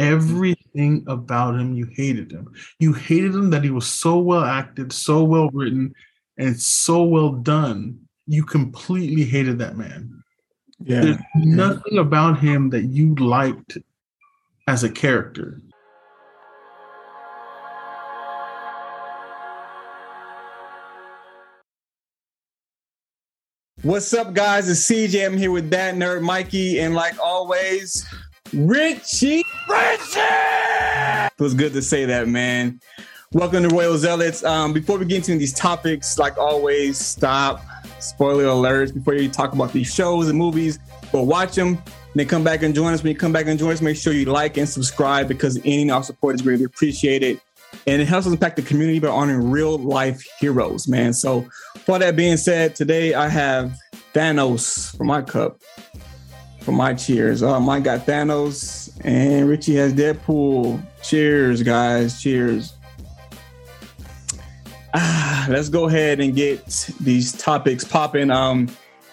everything about him you hated him. You hated him that he was so well acted, so well written, and so well done. You completely hated that man. Yeah. There's nothing about him that you liked as a character. What's up, guys? It's CJ. I'm here with that nerd Mikey, and like always, Richie. Richie! It was good to say that, man. Welcome to Royal Zealots. Um, before we get into these topics, like always, stop. Spoiler alerts. Before you talk about these shows and movies, go watch them. Then come back and join us. When you come back and join us, make sure you like and subscribe because any and all support is greatly appreciated. And it helps us impact the community by honoring real life heroes, man. So, for that being said, today I have Thanos for my cup, for my cheers. Oh, mine got Thanos, and Richie has Deadpool. Cheers, guys. Cheers. Ah, let's go ahead and get these topics popping. Um,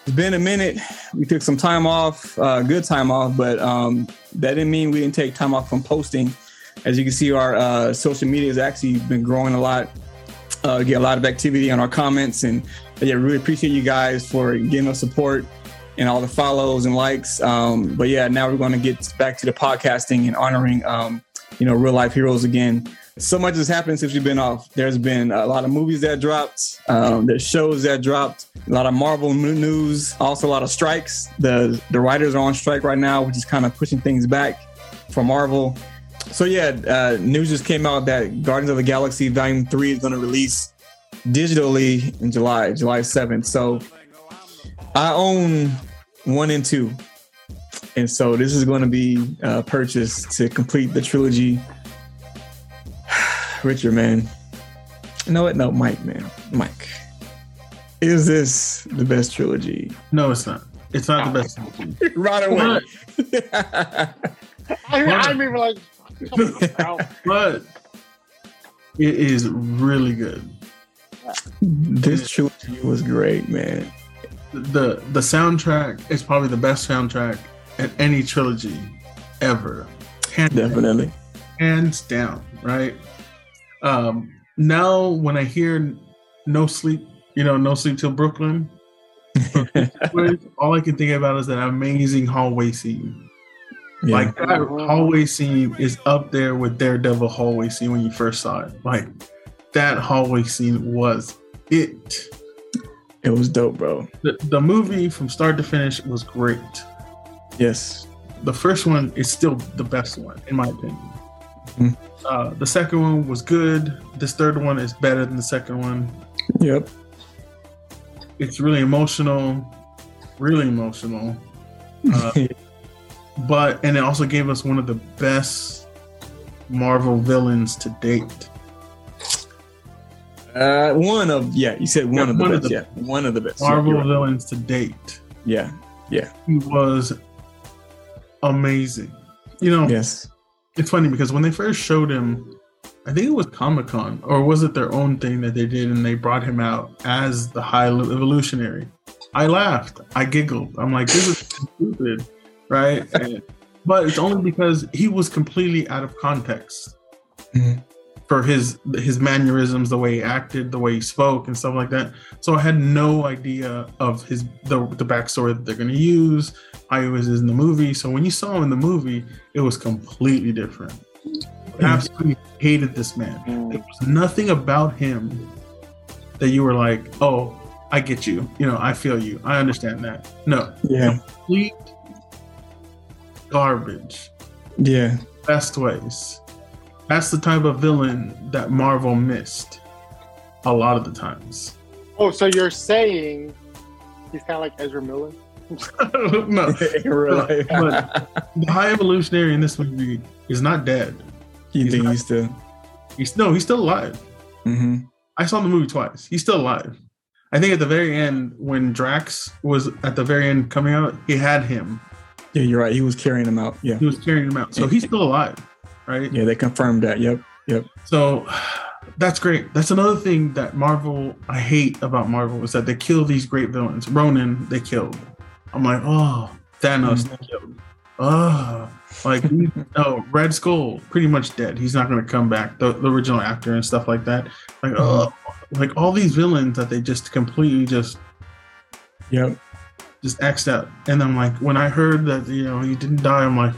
it's been a minute. We took some time off, uh, good time off, but um, that didn't mean we didn't take time off from posting. As you can see, our uh, social media has actually been growing a lot. Uh, get a lot of activity on our comments, and yeah, really appreciate you guys for giving us support and all the follows and likes. Um, but yeah, now we're going to get back to the podcasting and honoring, um, you know, real life heroes again. So much has happened since we've been off. There's been a lot of movies that dropped. Um, there's shows that dropped. A lot of Marvel news. Also, a lot of strikes. The the writers are on strike right now, which is kind of pushing things back for Marvel. So yeah, uh, news just came out that Guardians of the Galaxy Volume Three is going to release digitally in July, July seventh. So I own one and two, and so this is going to be uh, purchased to complete the trilogy. Richard, man, you know what? No, Mike, man, Mike. Is this the best trilogy? No, it's not. It's not the best. right away. I, I'm even like, but it is really good. this trilogy was great, man. The the soundtrack is probably the best soundtrack in any trilogy ever. Hands Definitely. hands down, right? Um, now when I hear "No Sleep," you know, "No Sleep Till Brooklyn," all I can think about is that amazing hallway scene. Yeah. Like that hallway scene is up there with Daredevil hallway scene when you first saw it. Like that hallway scene was it. It was dope, bro. The, the movie from start to finish was great. Yes. The first one is still the best one, in my opinion. Mhm. Uh, the second one was good. This third one is better than the second one. Yep. It's really emotional, really emotional. Uh, but and it also gave us one of the best Marvel villains to date. Uh, one of yeah, you said one Yeah, of the one of best. the yeah, one of the best. Marvel right. villains to date. yeah, yeah, He was amazing. You know, yes. it's funny because when they first showed him, I think it was Comic Con or was it their own thing that they did and they brought him out as the High Evolutionary. I laughed. I giggled. I'm like, this is stupid, right? And- but it's only because he was completely out of context Mhm. For his his mannerisms, the way he acted, the way he spoke, and stuff like that. So I had no idea of his the the backstory that they're going to use, how he was in the movie. So when you saw him in the movie, it was completely different. I mm. absolutely hated this man. There was nothing about him that you were like, oh, I get you. You know, I feel you. I understand that. No, Yeah, complete garbage. yeah, Best ways. That's the type of villain that Marvel missed a lot of the times. oh, so you're saying he's kind of like Ezra Miller? no, In real life. But- the High Evolutionary in this movie is not dead. you he's think not- he's still? He's no, he's still alive. hmm I saw the movie twice. He's still alive. I think at the very end, when Drax was at the very end coming out, he had him. Yeah, you're right. He was carrying him out. Yeah, He was carrying him out. So he's still alive, right? yeah. They confirmed that. Yep, yep. So that's great. That's another thing that Marvel I hate about Marvel is that they kill these great villains. Ronan, they killed. I'm like, oh, Thanos, they killed. uh like oh Red Skull pretty much dead. He's not gonna come back. The, the original actor and stuff like that. Like oh like all these villains that they just completely just Yep. just xed out. And I'm like, when I heard that you know he didn't die, I'm like,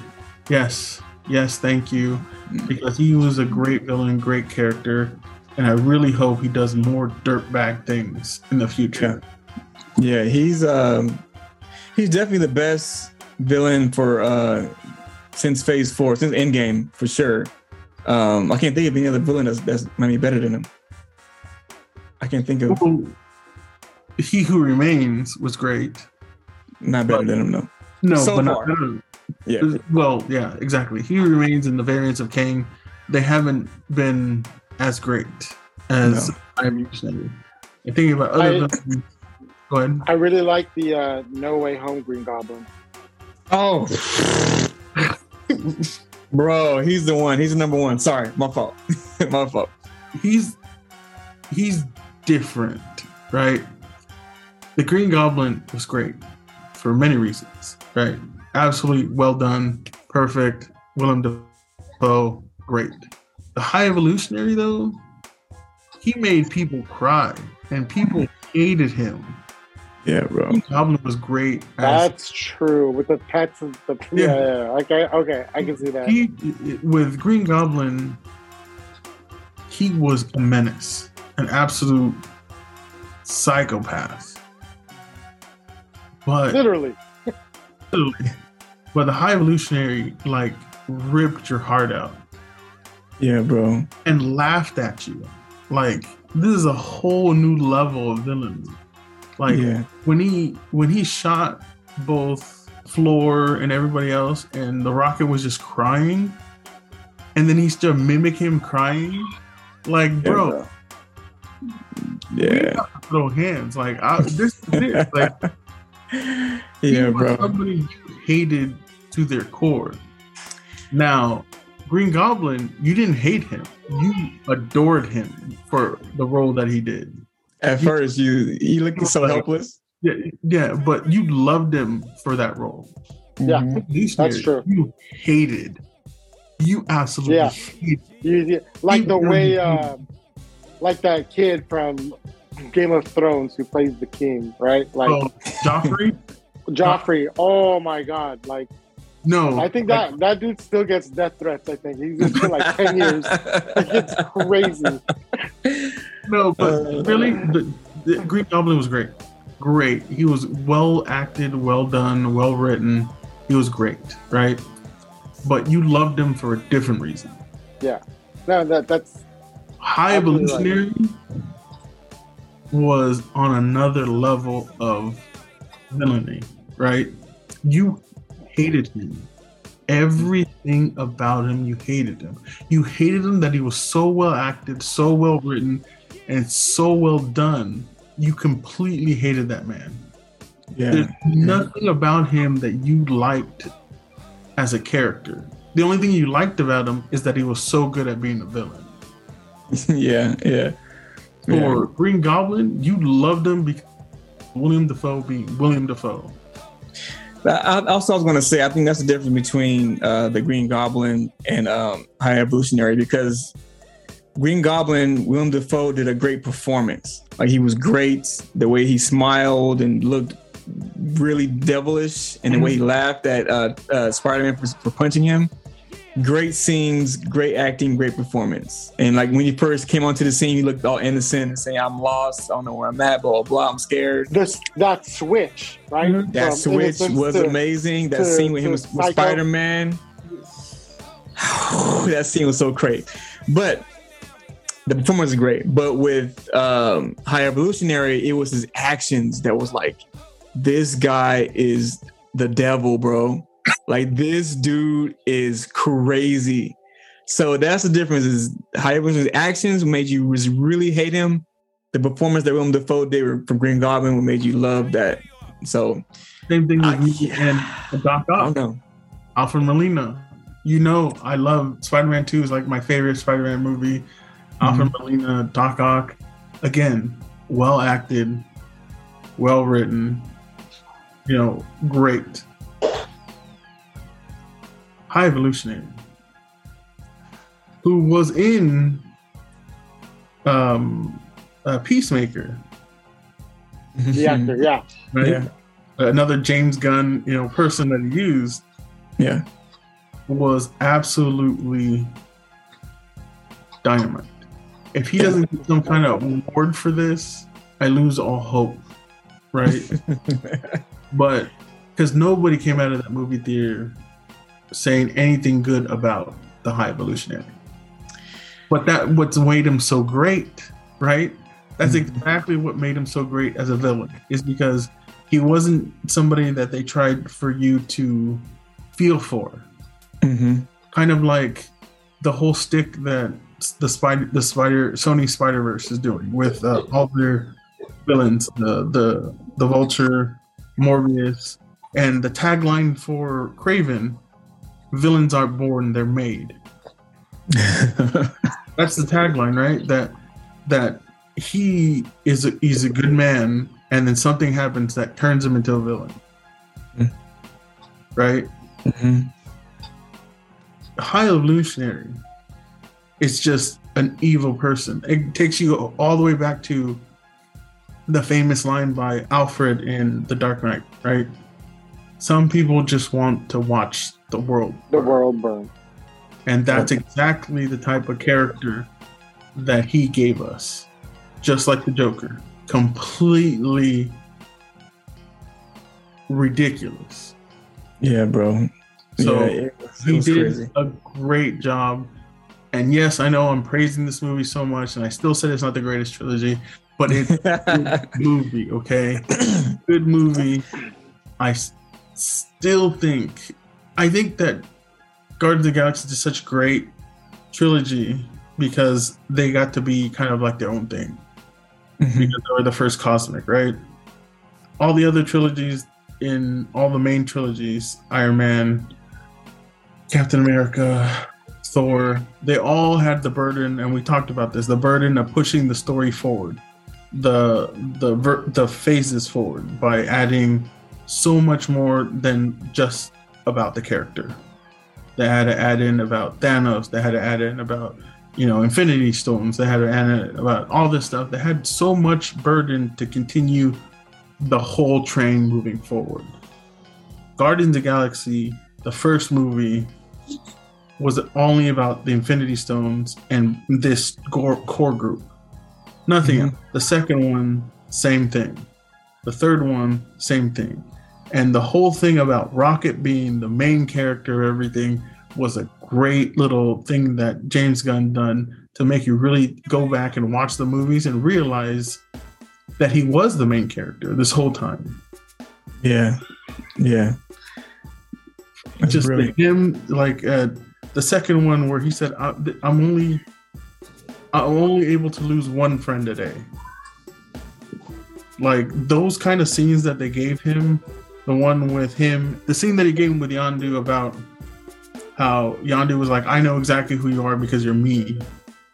yes, yes, thank you, because he was a great villain, great character, and I really hope he does more dirtbag things in the future. Yeah, he's um he's definitely the best villain for uh since phase four, since Endgame for sure. Um I can't think of any other villain that's that's maybe better than him. I can't think of Well, He who remains was great. not better than him though. No, So but far. not better. Yeah. Well, yeah, exactly. He remains in the variants of Kang. They haven't been as great as No. I'm Missionary. And thinking about other I- villains- Go ahead. I really like the uh, No Way Home Green Goblin. Oh Bro, he's the one. He's the number one. Sorry, my fault. my fault. he's he's different, right? The Green Goblin was great for many reasons, right? Absolutely well done, perfect. Willem Dafoe, great. The High Evolutionary, though, he made people cry, and people hated him. Yeah, bro. Green Goblin was great. As That's true. With the pets and the Yeah. yeah, yeah, yeah. Okay, okay, I can see that. he with Green Goblin, he was a menace, an absolute psychopath. But Literally. But the High Evolutionary like ripped your heart out Yeah, bro. and laughed at you. Like this is a whole new level of villain. Like yeah. when he when he shot both Floor and everybody else, and the Rocket was just crying, and then he still mimic him crying. Like, Yeah, bro, Yeah. got to throw hands. Like, I, this is it. Like, yeah, was bro. Somebody you hated to their core. Now, Green Goblin, you didn't hate him. You adored him for the role that he did. At first, you you looked so helpless. Yeah, yeah, but you loved him for that role. Yeah. Mhm. Evolutionary, true. You hated. You absolutely Yeah. hated. You, you- like the way, uh, like that kid from Game of Thrones who plays the king, right? Like Oh, Joffrey? Joffrey. Oh my god! Like No. I think that that dude still gets death threats. I think he's just been like ten years. Like, it's crazy. No, but Uh, really, the, the Green Goblin was great. Great. He was well acted, well done, well written. He was great, right? But you loved him for a different reason. Yeah. No, that that's High right. Evolutionary was on another level of villainy, right? You hated him. Everything about him, you hated him. You hated him that he was so well acted, so well written, and so well done. You completely hated that man. Yeah. There's nothing about him that you liked as a character. The only thing you liked about him is that he was so good at being a villain. yeah. Yeah. Yeah. Green Goblin, you loved him because William Dafoe being William Dafoe. I, also, I was going to say, I think that's the difference between uh, the Green Goblin and um, High Evolutionary because Green Goblin, Willem Dafoe did a great performance. Like he was great, the way he smiled and looked really devilish, and the way he laughed at uh, uh, Spider-Man for, for punching him. Great scenes, great acting, great performance. And like when he first came onto the scene, he looked all innocent and saying, "I'm lost. I don't know where I'm at. Blah blah. I'm scared." this that switch, right? Mhm. That From switch was to- amazing. That to- scene with him was with Spider Man. that scene was so great. But the performance is great. But with um, High Evolutionary, it was his actions that was like, this guy is the devil, bro. Like this dude is crazy. So that's the difference. Is High Evolutionary's actions made you was really hate him. The performance that Willem Dafoe did from Green Goblin what made you love that. So Same thing with I- me and Doc I Ock, don't know. Alfred Molina. You know, I love Spider-Man 2 is like my favorite Spider-Man movie. Alfred Molina, mm-hmm. Doc Ock, again, well acted, well written, you know, great. High Evolutionary, who was in um, uh, Peacemaker, The actor, yeah. right? Yeah. Another James Gunn, you know, person that he used Yeah. was absolutely dynamite. If he doesn't get some kind of award for this, I lose all hope, right? but because nobody came out of that movie theater saying anything good about the High Evolutionary. But that what's made him so great, right? That's Mhm. exactly what made him so great as a villain, is because he wasn't somebody that they tried for you to feel for hmm kind of like the whole stick that the spider the spider Sony Spider Verse is doing with uh, all their villains, the the the Vulture, Morbius, and the tagline for Kraven: "Villains aren't born, they're made." That's the tagline, right? That that he is a, he's a good man, and then something happens that turns him into a villain, Mm. right? hmm high evolutionary It's just an evil person. It takes you all the way back to the famous line by Alfred in The Dark Knight, right? Some people just want to watch the world. The burn. world burn. And that's exactly the type of character that he gave us. Just like the Joker. Completely ridiculous. Yeah, bro. So, yeah, it was, it he did crazy. a great job. And yes, I know I'm praising this movie so much, and I still said it's not the greatest trilogy, but it's a good movie, okay? Good movie. I s- still think, I think that Guardians of the Galaxy is such a great trilogy because they got to be kind of like their own thing Mhm. because they were the first cosmic, right? All the other trilogies in all the main trilogies, Iron Man, Captain America, Thor, they all had the burden, and we talked about this, the burden of pushing the story forward, the the ver- the phases forward by adding so much more than just about the character. They had to add in about Thanos. They had to add in about you know Infinity Stones. They had to add in about all this stuff. They had so much burden to continue the whole train moving forward. Guardians of the Galaxy, the first movie, was only about the Infinity Stones and this core, core group. Nothing Mhm. The second one, same thing. The third one, same thing. And the whole thing about Rocket being the main character of everything was a great little thing that James Gunn done to make you really go back and watch the movies and realize that he was the main character this whole time. Yeah, yeah. That's just brilliant. him like uh, the second one where he said "I- i'm only i'm only able to lose one friend a day like those kind of scenes that they gave him the one with him the scene that he gave him with Yondu about how Yondu was like i know exactly who you are because you're me.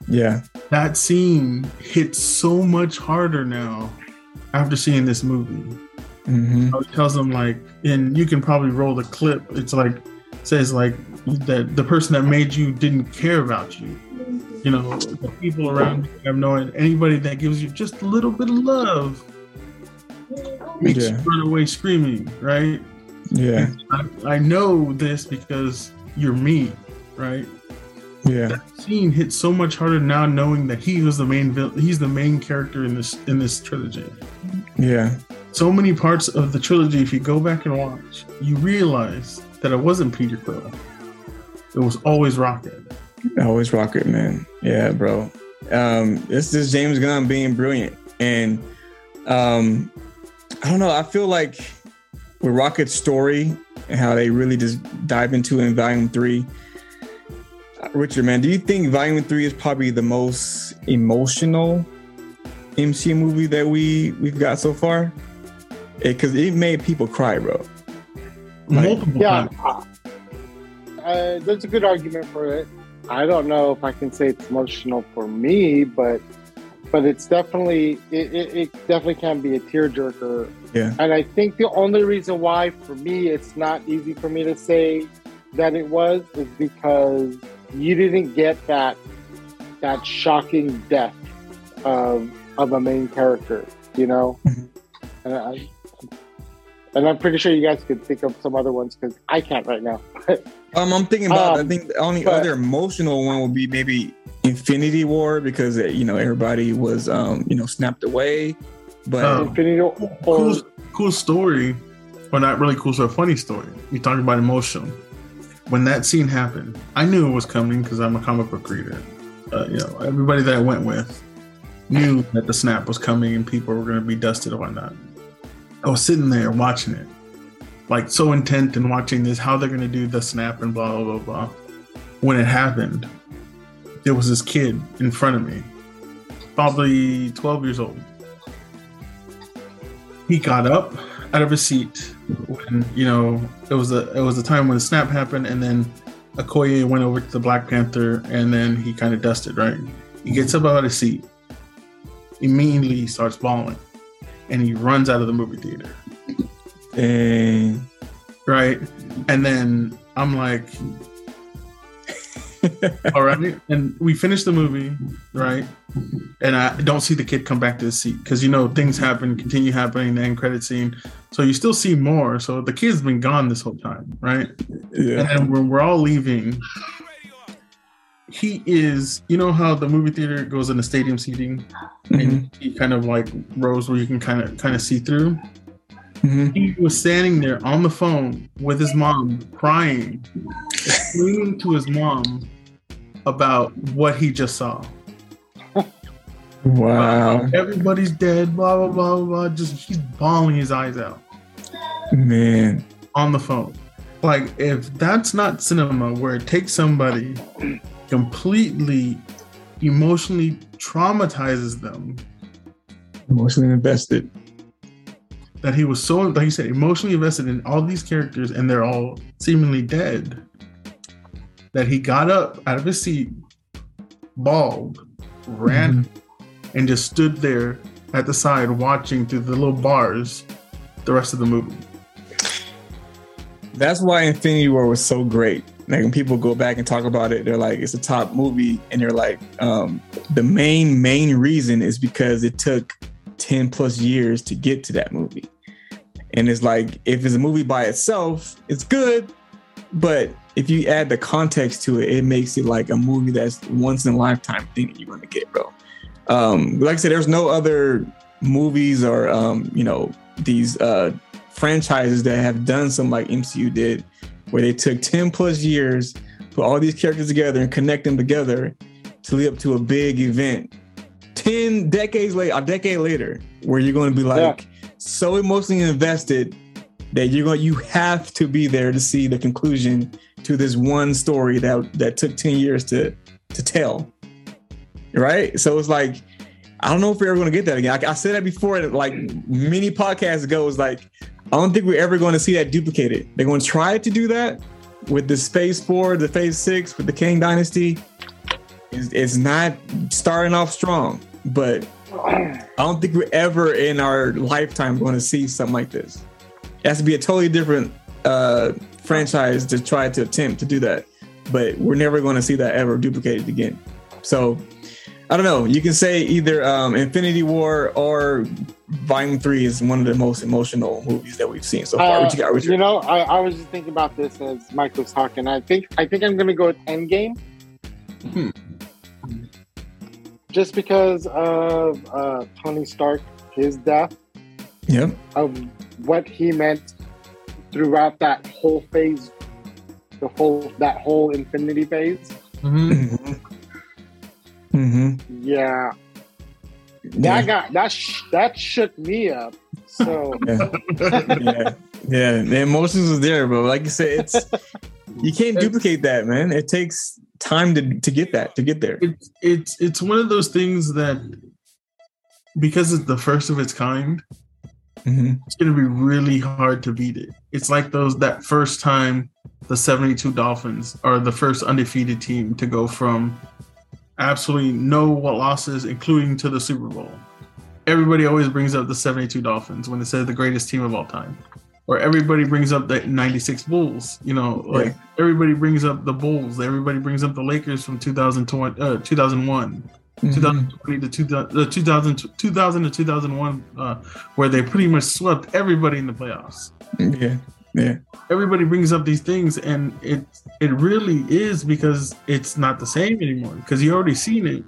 Yeah, that scene hits so much harder now after seeing this movie. Hmm how tells them like and you can probably roll the clip. It's like says like that the person that made you didn't care about you. You know the people around you have no anybody that gives you just a little bit of love makes Yeah. you run away screaming right yeah, I, I know this because you're me right yeah, that scene hits so much harder now knowing that he was the main vil- he's the main character in this in this trilogy yeah. so many parts of the trilogy, if you go back and watch, you realize that it wasn't Peter Quill. It was always Rocket. Always rocket, man. Yeah, bro. Um, this is James Gunn being brilliant, and um, I don't know. I feel like with Rocket's story and how they really just dive into it in Volume Three. uh, Richard, man, do you think Volume Three is probably the most emotional MCU movie that we we've got so far? Because it, made people cry, bro. Like- Multiple Yeah, times. uh, uh, there's a good argument for it. I don't know if I can say it's emotional for me, but but it's definitely it, it, it definitely can be a tearjerker. Yeah. And I think the only reason why for me it's not easy for me to say that it was is because you didn't get that that shocking death of of a main character, you know. Mhm. And I, and I'm pretty sure you guys could think of some other ones because I can't right now. Um, I'm thinking about. I Um, think the only but- other emotional one would be maybe Infinity War because you know everybody was um you know snapped away, but Oh. Infinity or cool, cool story, or not really cool, so a funny story. You talking about emotion. When that scene happened, I knew it was coming because I'm a comic book reader. Uh, you know, everybody that I went with knew that the snap was coming and people were going to be dusted or whatnot. I was sitting there watching it, like so intent in watching this, how they're going to do the snap and blah, blah, blah, blah. When it happened, there was this kid in front of me, probably 12 years old. He got up out of his seat when you know it was a it was a time when the snap happened and then Okoye went over to the Black Panther and then he kind of dusted right? He gets up out of his seat immediately starts bawling and he runs out of the movie theater. Dang. right? And then I'm like all right. And we finish the movie right? And i don't see the kid come back to the seat because you know things happen continue happening the end credit scene. So you still see more. So the kid's been gone this whole time right? Yeah. and then when we're all leaving. He is you know how the movie theater goes in the stadium seating? Mhm. and he kind of like rows where you can kind of kind of see through? Mhm. he was standing there on the phone with his mom crying explaining to his mom about what he just saw. Wow, everybody's dead blah blah blah blah blah. Just he's bawling his eyes out. Man. on the phone. Like if that's not cinema where it takes somebody completely emotionally traumatizes them Emotionally invested. that he was so like you said emotionally invested in all these characters and they're all seemingly dead that he got up out of his seat bald ran and just stood there at the side watching through the little bars the rest of the movie. That's why Infinity War was so great. Like when people go back and talk about it, they're like, it's a top movie, and they're like, um, the main main reason is because it took ten plus years to get to that movie, and it's like if it's a movie by itself, it's good, but if you add the context to it, it makes it like a movie that's once in a lifetime thing that you're gonna get, bro. Um, like I said, there's no other movies or um, you know these uh franchises that have done something like MCU did, where they took 10 plus years, put all these characters together and connect them together to lead up to a big event. 10 decades later, a decade later, where you're going to be like so emotionally invested that you're going you have to be there to see the conclusion to this one story that that took 10 years to to tell. Right? So it's like I don't know if we're ever going to get that again. I, I said that before, like many podcasts ago. Was like, I don't think we're ever going to see that duplicated. They're going to try to do that with the Space Four, the Phase Six, with the Kang Dynasty. It's, it's not starting off strong, but I don't think we're ever in our lifetime going to see something like this. It has to be a totally different uh, franchise to try to attempt to do that, but we're never going to see that ever duplicated again. So I don't know. You can say either um, Infinity War or Volume Three is one of the most emotional movies that we've seen so far. Uh, what you got, Richard? You know, I, I was just thinking about this as Mike was talking. I think I think I'm gonna go with Endgame. Hmm. Just because of uh, Tony Stark, his death, Yep. of what he meant throughout that whole phase, the whole that whole Infinity phase. Mm-hmm. Mm-hmm. Yeah, that Yeah. got that sh- that shook me up. So yeah. yeah. Yeah. The emotions was there, but like you said, it's you can't duplicate that, man. It takes time to to get that, to get there. it's it's it's one of those things that because it's the first of its kind hmm it's going to be really hard to beat it. It's like those that first time the 72 dolphins are the first undefeated team to go from absolutely no losses including to the super bowl. Everybody always brings up the 72 dolphins when they say the greatest team of all time. Or everybody brings up the 96 bulls you know like Yeah. everybody brings up the bulls. Everybody brings up the lakers from 2020 uh, 2001 Mhm. 2020 to 2000, uh, 2000, 2000 to 2001 uh, where they pretty much swept everybody in the playoffs Yeah, yeah, everybody brings up these things and it it really is because it's not the same anymore because you already seen it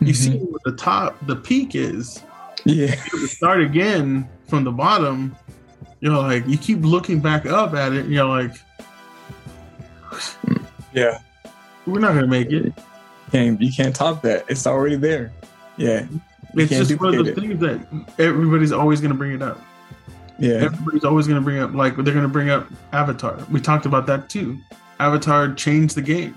you Mhm. see what the top the peak is yeah, start again from the bottom, you know, like you keep looking back up at it, and you're like, yeah. we're not gonna make it. Can't you can't top that? It's already there. Yeah, It's just one of those duplicate things that everybody's always gonna bring it up. yeah, Everybody's always gonna bring up, like they're gonna bring up Avatar. We talked about that too. Avatar changed the game.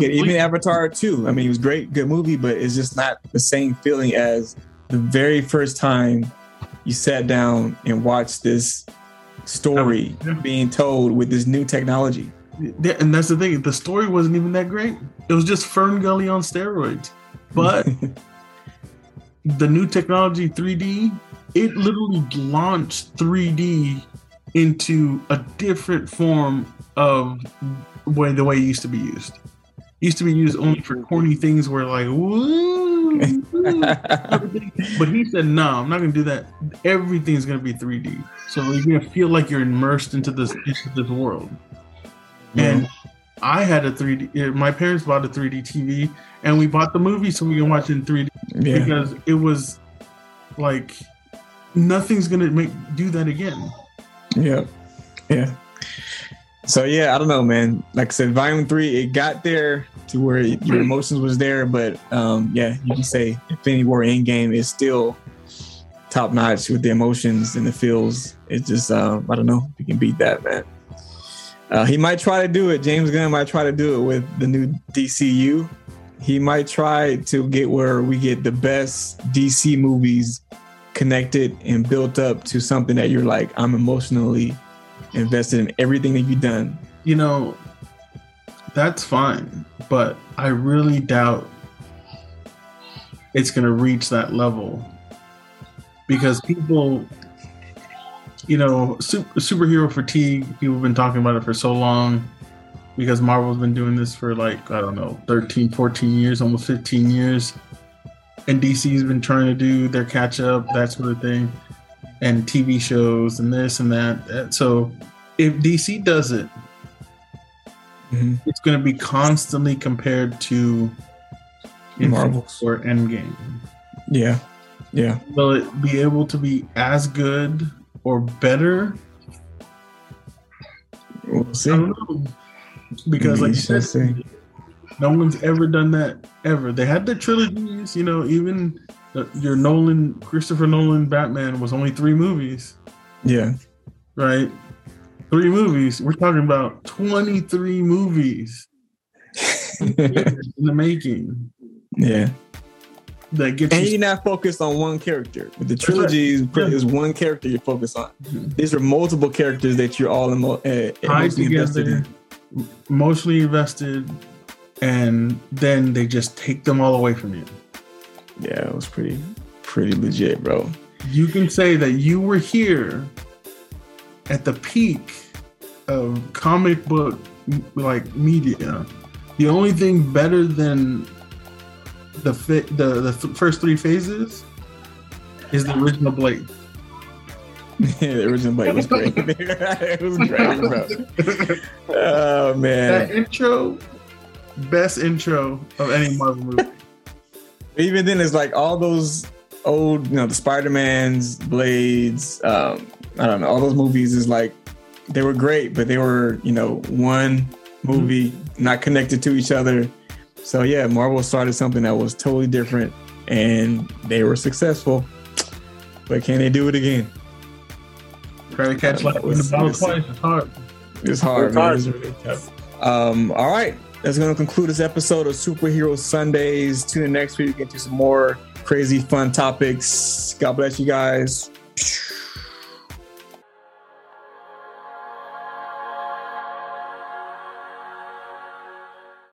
Even Avatar too. I mean, it was great, good movie, but it's just not the same feeling as the very first time you sat down and watched this story being told with this new technology. Yeah, and that's the thing. The story wasn't even that great. It was just Fern Gully on steroids. But the new technology 3D, it literally launched 3D into a different form of way the way it used to be used. It used to be used only for corny things where like woo, woo, but he said no, I'm not gonna do that. Everything's gonna be 3D, so you're gonna feel like you're immersed into this into this world. And I had a 3D. uh, My parents bought a 3D TV, and we bought the movie so we can watch it in 3D yeah, because it was like nothing's gonna make do that again. yeah, yeah. So yeah, I don't know, man. Like I said, Volume Three, it got there to where your emotions was there, but um, yeah, you can say Infinity War Endgame is still top notch with the emotions and the feels. It's just uh, I don't know if you can beat that, man. Uh, he might try to do it. James Gunn might try to do it with the new DCU. He might try to get where we get the best DC movies connected and built up to something that you're like, I'm emotionally invested in everything that you've done. You know, that's fine, but I really doubt it's gonna reach that level because people, you know, super, superhero fatigue. People have been talking about it for so long because Marvel's been doing this for like I don't know, 13, 14 years, almost 15 years. And DC's been trying to do their catch up, that sort of thing, and TV shows and this and that. So if DC does it, Mhm. it's going to be constantly compared to Marvels. or Endgame. Yeah. Yeah. Will it be able to be as good or better? We'll see. I don't know. Because, like you said, no one's ever done that ever. They had the trilogies, you know, even the, your Nolan, Christopher Nolan Batman was only three movies, Yeah. right? Three movies. We're talking about 23 movies in the making yeah. That get And you. you're not focused on one character. The trilogy is, Yeah. is one character you're focused on. Mhm. These are multiple characters that you're all emo- uh, invested in. emotionally invested, and then they just take them all away from you. Yeah, it was pretty, pretty legit, bro. You can say that you were here at the peak of comic book like media. The only thing better than the fi- the the th- first three phases is the original Blade. yeah, the original Blade was great. it was great, bro. Oh man. that intro, best intro of any Marvel movie. even then it's like all those old you know the spider-mans blades um i don't know all those movies is like they were great but they were you know one movie not connected to each other so yeah marvel started something that was totally different and they were successful. But can they do it again? Try to catch like in the bottle twice. It's hard. it's hard It's hard. It's really um all right. That's going to conclude this episode of superhero sundays. Tune in next week we get to some more crazy fun topics. God bless you guys